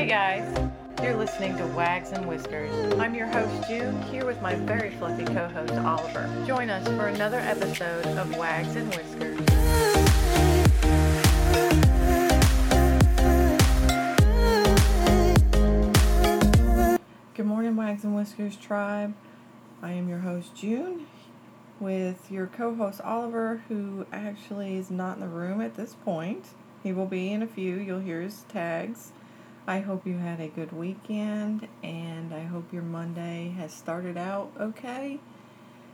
Hey guys, you're listening to Wags and Whiskers. I'm your host June, here with my very fluffy co-host Oliver. Join us for another episode of Wags and Whiskers. Good morning, Wags and Whiskers tribe. I am your host June with your co host Oliver, who actually is not in the room at this point. He will be in a few. You'll hear his tags. I hope you had a good weekend and I hope your Monday has started out okay.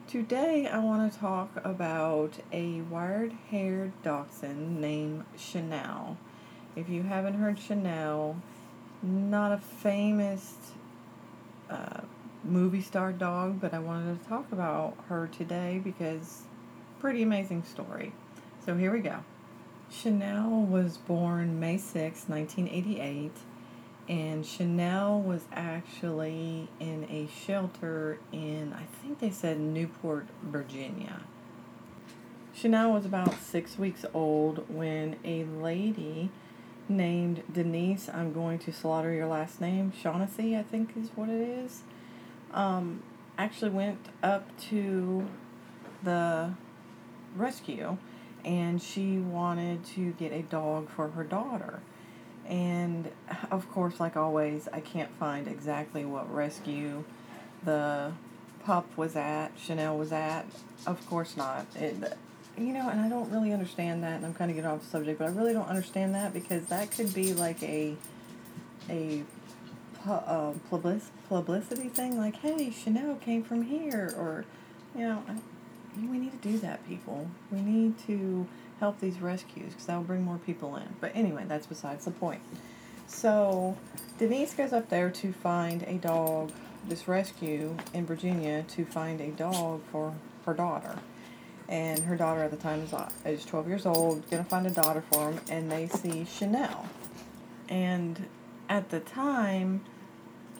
Today, I want to talk about a wired haired dachshund named Chanel. If you haven't heard Chanel, not a famous uh, movie star dog, but I wanted to talk about her today because pretty amazing story. So here we go. Chanel was born May 6, 1988, and Chanel was actually in a shelter in, I think they said Newport, Virginia. Chanel was about six weeks old when a lady named Denise, I'm going to slaughter your last name, Shaughnessy, I think is what it is, um, actually went up to the rescue and she wanted to get a dog for her daughter. And of course, like always, I can't find exactly what rescue the pup was at, Chanel was at. Of course not. It, you know, and I don't really understand that, and I'm kind of getting off the subject, but I really don't understand that because that could be like a a uh, publicity thing, like, hey, Chanel came from here, or, you know, I, we need to do that, people. We need to help these rescues because that will bring more people in. But anyway, that's besides the point. So Denise goes up there to find a dog, this rescue in Virginia, to find a dog for her daughter. And her daughter at the time is, uh, is 12 years old, gonna find a daughter for him, and they see Chanel. And at the time,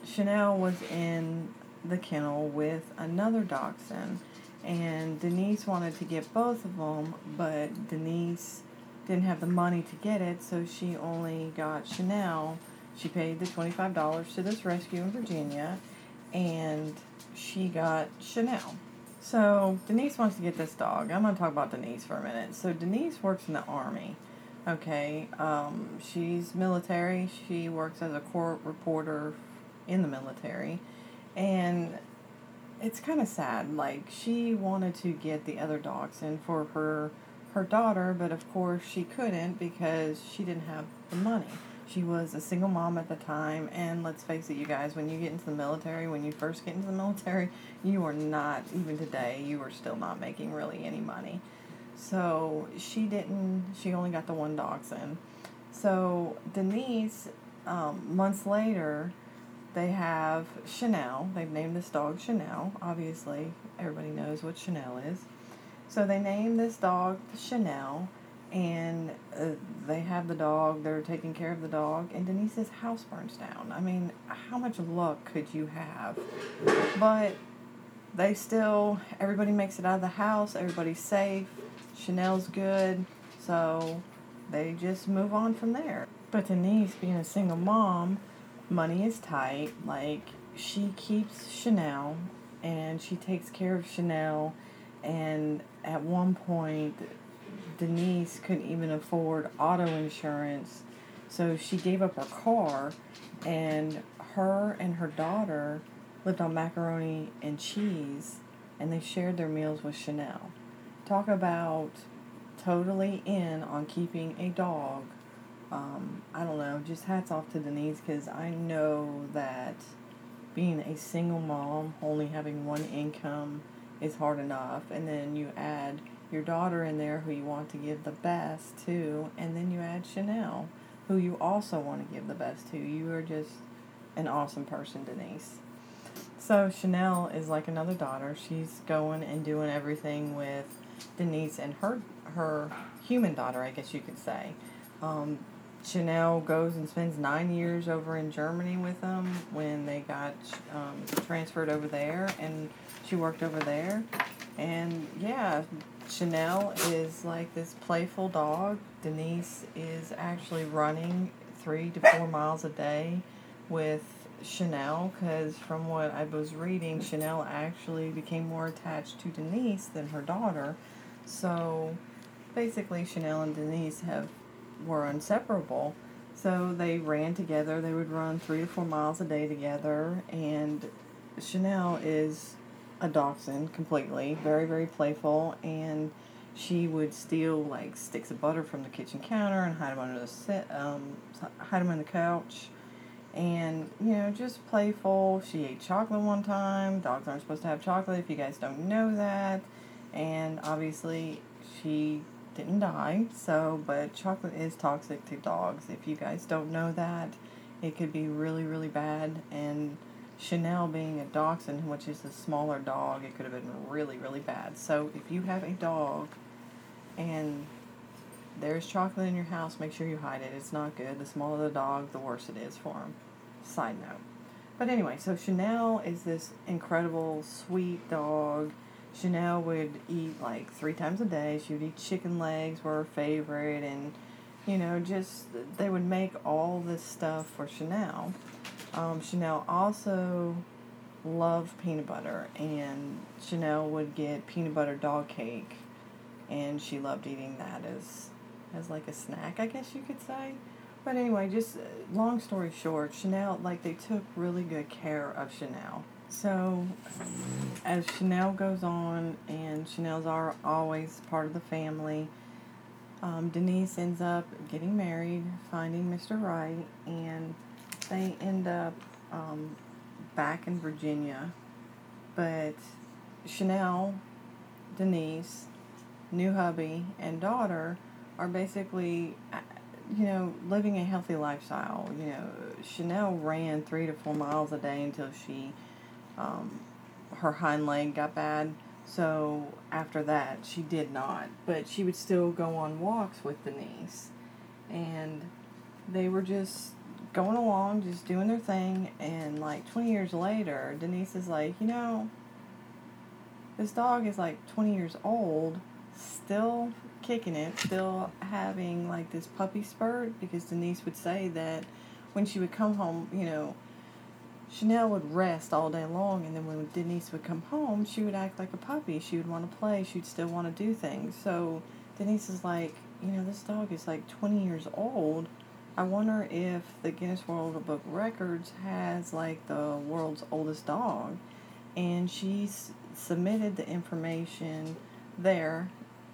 Chanel was in the kennel with another dachshund and Denise wanted to get both of them, but Denise didn't have the money to get it, so she only got Chanel. She paid the $25 to this rescue in Virginia, and she got Chanel. So Denise wants to get this dog. I'm going to talk about Denise for a minute. So Denise works in the army. Okay, um, she's military. She works as a court reporter in the military, and it's kind of sad. Like she wanted to get the other dachshund for her her daughter, but of course she couldn't because she didn't have the money. She was a single mom at the time, and let's face it, you guys, when you get into the military, when you first get into the military, you are not, even today, you are still not making really any money. So she didn't, she only got the one dachshund. So Denise, um, months later, they have Chanel. They've named this dog Chanel. Obviously, everybody knows what Chanel is. So they name this dog Chanel, and uh, they have the dog. They're taking care of the dog, and Denise's house burns down. I mean, how much luck could you have? But they still, everybody makes it out of the house. Everybody's safe. Chanel's good. So they just move on from there. But Denise, being a single mom, money is tight. Like, she keeps Chanel and she takes care of Chanel. And at one point, Denise couldn't even afford auto insurance. So she gave up her car, and her and her daughter lived on macaroni and cheese, and they shared their meals with Chanel. Talk about totally in on keeping a dog um, I don't know, just hats off to Denise because I know that being a single mom, only having one income is hard enough. And then you add your daughter in there who you want to give the best to, and then you add Chanel who you also want to give the best to. You are just an awesome person, Denise. So Chanel is like another daughter. She's going and doing everything with Denise and her her human daughter, I guess you could say. Um, Chanel goes and spends nine years over in Germany with them when they got um, transferred over there, and she worked over there. And yeah, Chanel is like this playful dog. Denise is actually running three to four miles a day with Chanel because from what I was reading, Chanel actually became more attached to Denise than her daughter. So basically, Chanel and Denise have were inseparable. So they ran together. They would run three to four miles a day together. And Chanel is a dachshund completely, very very playful, and she would steal like sticks of butter from the kitchen counter and hide them under the sit, um, hide them on the couch and you know just playful she ate chocolate one time dogs aren't supposed to have chocolate if you guys don't know that and obviously she didn't die so but chocolate is toxic to dogs if you guys don't know that it could be really really bad and chanel being a dachshund which is a smaller dog it could have been really really bad so if you have a dog and there's chocolate in your house, make sure you hide it. It's not good. The smaller the dog, the worse it is for him. Side note. But anyway, so Chanel is this incredible, sweet dog. Chanel would eat like three times a day. She would eat chicken legs, were her favorite, and you know, just they would make all this stuff for Chanel. Um, Chanel also loved peanut butter, and Chanel would get peanut butter dog cake, and she loved eating that as as like a snack, I guess you could say. But anyway, just uh, long story short, Chanel, like they took really good care of Chanel. So as Chanel goes on, and Chanel's are always part of the family, um, Denise ends up getting married, finding Mr. Right, and they end up um, back in Virginia. But Chanel, Denise, new hubby, and daughter are basically you know, living a healthy lifestyle. You know, Chanel ran three to four miles a day until she, um, her hind leg got bad. So after that, she did not. But she would still go on walks with Denise. And they were just going along, just doing their thing. And like 20 years later, Denise is like, you know, this dog is like 20 years old, still kicking it, still having like this puppy spurt because Denise would say that when she would come home, you know, Chanel would rest all day long, and then when Denise would come home, she would act like a puppy. She would want to play. She'd still want to do things. So Denise is like, you know, this dog is like 20 years old. I wonder if the Guinness World Book Records has like the world's oldest dog. And she submitted the information there,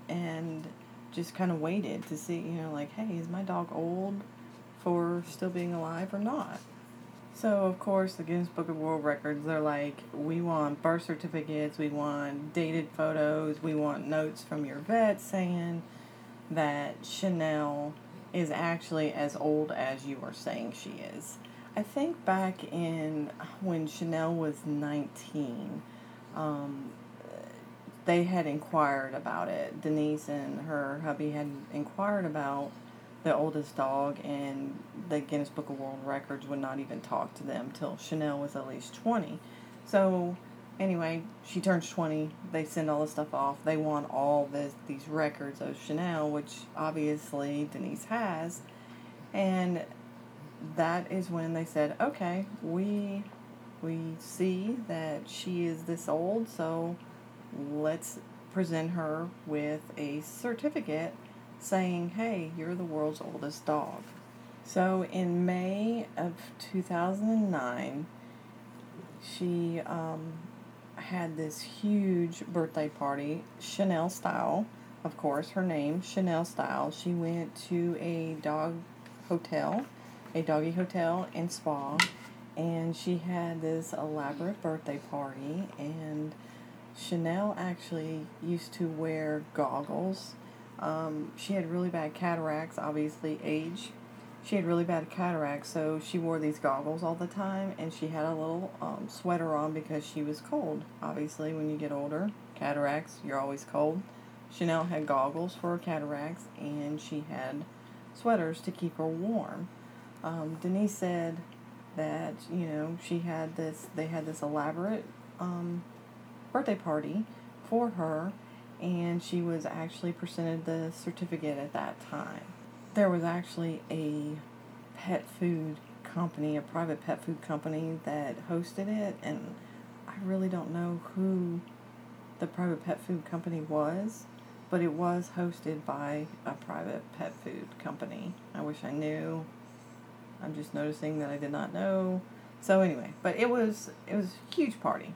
and just kind of waited to see, you know, like, hey, is my dog old for still being alive or not? So, of course, the Guinness Book of World Records, they're like, we want birth certificates, we want dated photos, we want notes from your vet saying that Chanel is actually as old as you are saying she is. I think back in when Chanel was 19, um, they had inquired about it. Denise and her hubby had inquired about the oldest dog, and the Guinness Book of World Records would not even talk to them till Chanel was at least 20. So, anyway, she turns 20. They send all the stuff off. They want all this, these records of Chanel, which obviously Denise has. And that is when they said, okay, we we see that she is this old, so let's present her with a certificate saying, hey, you're the world's oldest dog. So in May of 2009, she um, had this huge birthday party, Chanel style, of course, her name, Chanel style. She went to a dog hotel, a doggy hotel and spa, and she had this elaborate birthday party and Chanel actually used to wear goggles. Um, she had really bad cataracts, obviously, age. She had really bad cataracts, so she wore these goggles all the time, and she had a little um, sweater on because she was cold. Obviously, when you get older, cataracts, you're always cold. Chanel had goggles for her cataracts, and she had sweaters to keep her warm. Um, Denise said that you know she had this. They had this elaborate um, birthday party for her, and she was actually presented the certificate at that time. There was actually a pet food company, a private pet food company that hosted it, and I really don't know who the private pet food company was, but it was hosted by a private pet food company. I wish I knew. I'm just noticing that I did not know. So anyway, but it was it was a huge party,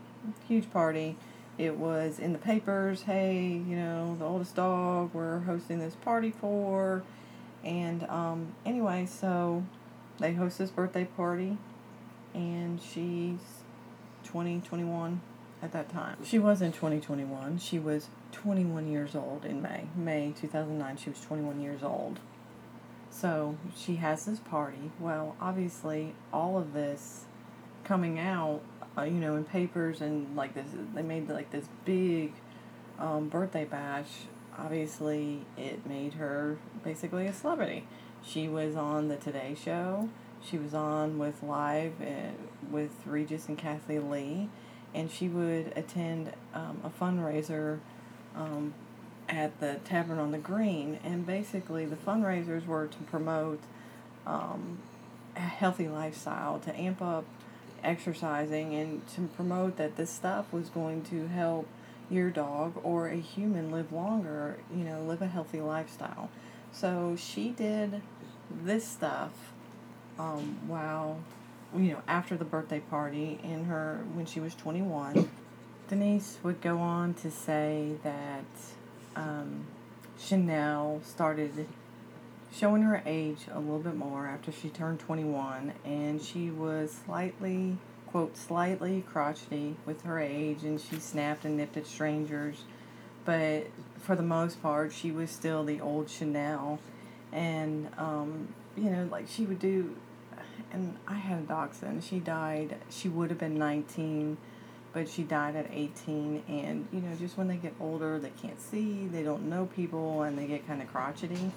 huge party. It was in the papers. Hey, you know, the oldest dog we're hosting this party for, and um, anyway, so they host this birthday party, and she's 20, 21 at that time. She wasn't 2021. She was 21 years old in May. May 2009, she was 21 years old. So she has this party. Well, obviously, all of this coming out, uh, you know, in papers and like this, they made like this big um, birthday bash. Obviously, it made her basically a celebrity. She was on the Today Show. She was on with live uh, with Regis and Kathie Lee, and she would attend um, a fundraiser um, at the Tavern on the Green. And basically, the fundraisers were to promote um, a healthy lifestyle, to amp up exercising, and to promote that this stuff was going to help your dog or a human live longer, you know, live a healthy lifestyle. So she did this stuff um, while, you know, after the birthday party in her when she was 21. Denise would go on to say that um, Chanel started showing her age a little bit more after she turned 21, and she was slightly, quote, slightly crotchety with her age, and she snapped and nipped at strangers. But for the most part, she was still the old Chanel. And, um, you know, like she would do, and I had a dachshund. She died, she would have been 19 but she died at 18 and you know just when they get older they can't see they don't know people and they get kind of crotchety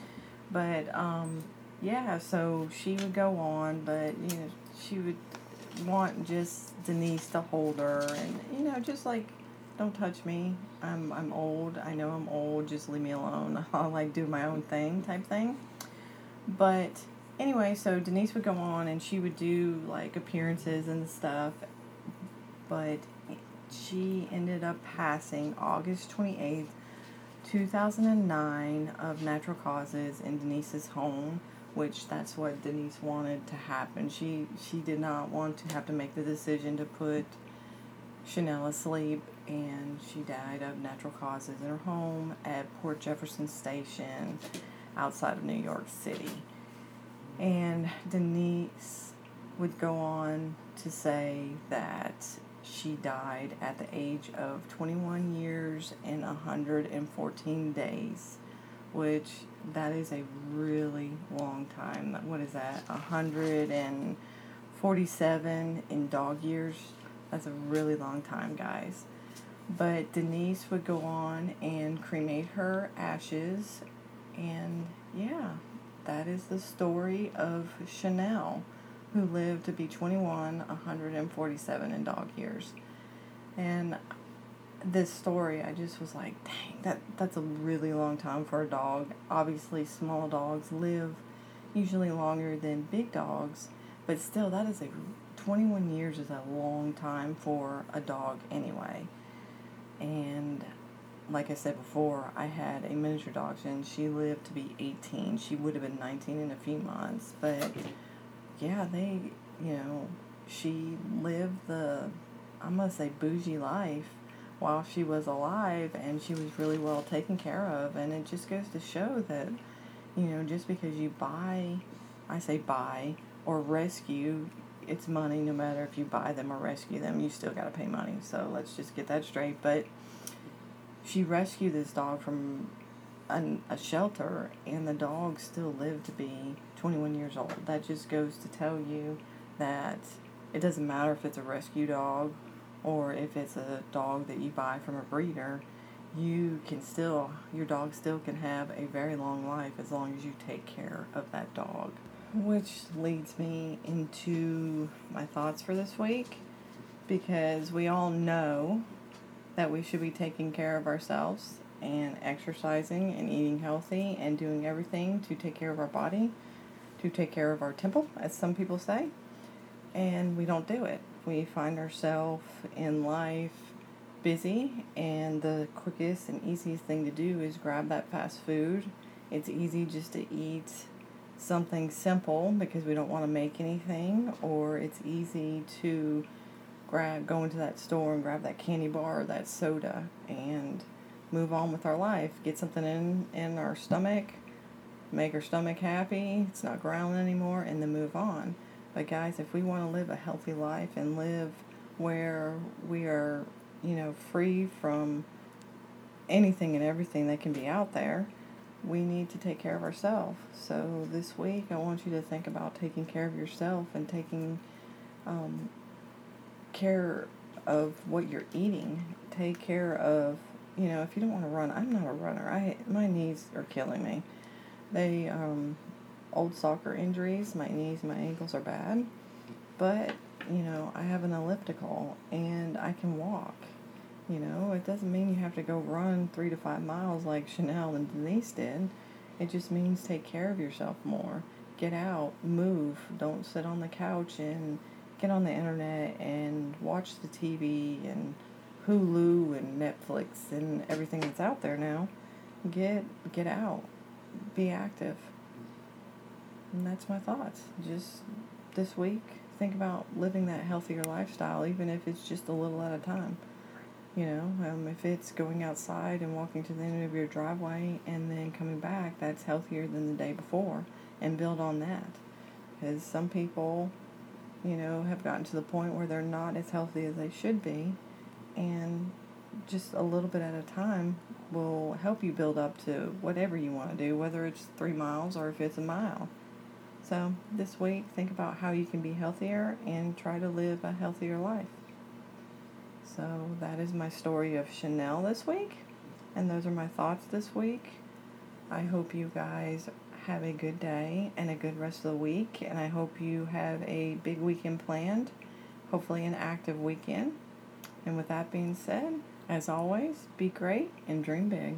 but um, yeah so she would go on but you know she would want just denise to hold her and you know just like don't touch me. I'm i'm old. I know i'm old. Just leave me alone. I'll like do my own thing type thing. But anyway so denise would go on and she would do like appearances and stuff. But she ended up passing August 28th, 2009, of natural causes in Denise's home, which that's what Denise wanted to happen. She she did not want to have to make the decision to put Chanel asleep, and she died of natural causes in her home at Port Jefferson Station outside of New York City. And Denise would go on to say that she died at the age of 21 years and 114 days, which that is a really long time. What is that? 147 in dog years. That's a really long time, guys. But Denise would go on and cremate her ashes, and yeah, that is the story of Chanel who lived to be 21, 147 in dog years. And this story, I just was like, dang, that, that's a really long time for a dog. Obviously, small dogs live usually longer than big dogs, but still, that is a 21 years is a long time for a dog anyway. And like I said before, I had a miniature dog, and she lived to be 18. She would have been 19 in a few months, but yeah, they, you know, she lived the, I'm going to say, bougie life while she was alive and she was really well taken care of. And it just goes to show that, you know, just because you buy, I say buy, or rescue, it's money no matter if you buy them or rescue them, you still got to pay money. So let's just get that straight. But she rescued this dog from an, a shelter, and the dog still lived to be 21 years old. That just goes to tell you that it doesn't matter if it's a rescue dog or if it's a dog that you buy from a breeder, you can still, your dog still can have a very long life as long as you take care of that dog. Which leads me into my thoughts for this week because we all know that we should be taking care of ourselves and exercising and eating healthy and doing everything to take care of our body to take care of our temple, as some people say. and we don't do it. We find ourselves in life busy, and the quickest and easiest thing to do is grab that fast food. It's easy just to eat something simple because we don't want to make anything, or it's easy to grab go into that store and grab that candy bar or that soda and move on with our life. Get something in in our stomach, make our stomach happy. It's not growling anymore, and then move on. But guys, if we want to live a healthy life and live where we are, you know, free from anything and everything that can be out there, we need to take care of ourselves. So this week, I want you to think about taking care of yourself and taking um, care of what you're eating. Take care of, you know, if you don't want to run. I'm not a runner. I my knees are killing me. They um, old soccer injuries. My knees, my ankles are bad, but you know, I have an elliptical and I can walk. You know, it doesn't mean you have to go run three to five miles like Chanel and Denise did. It just means take care of yourself more. Get out, move. Don't sit on the couch and get on the internet and watch the TV and Hulu and Netflix and everything that's out there now. Get get out. Be active. And that's my thoughts. Just this week, think about living that healthier lifestyle, even if it's just a little at a time. You know, um, if it's going outside and walking to the end of your driveway and then coming back, that's healthier than the day before, and build on that. Because some people, you know, have gotten to the point where they're not as healthy as they should be, and just a little bit at a time will help you build up to whatever you want to do, whether it's three miles or if it's a mile. So, this week, think about how you can be healthier and try to live a healthier life. So, that is my story of Chanel this week, and those are my thoughts this week. I hope you guys have a good day and a good rest of the week, and I hope you have a big weekend planned, hopefully, an active weekend. And with that being said, as always, be great and dream big.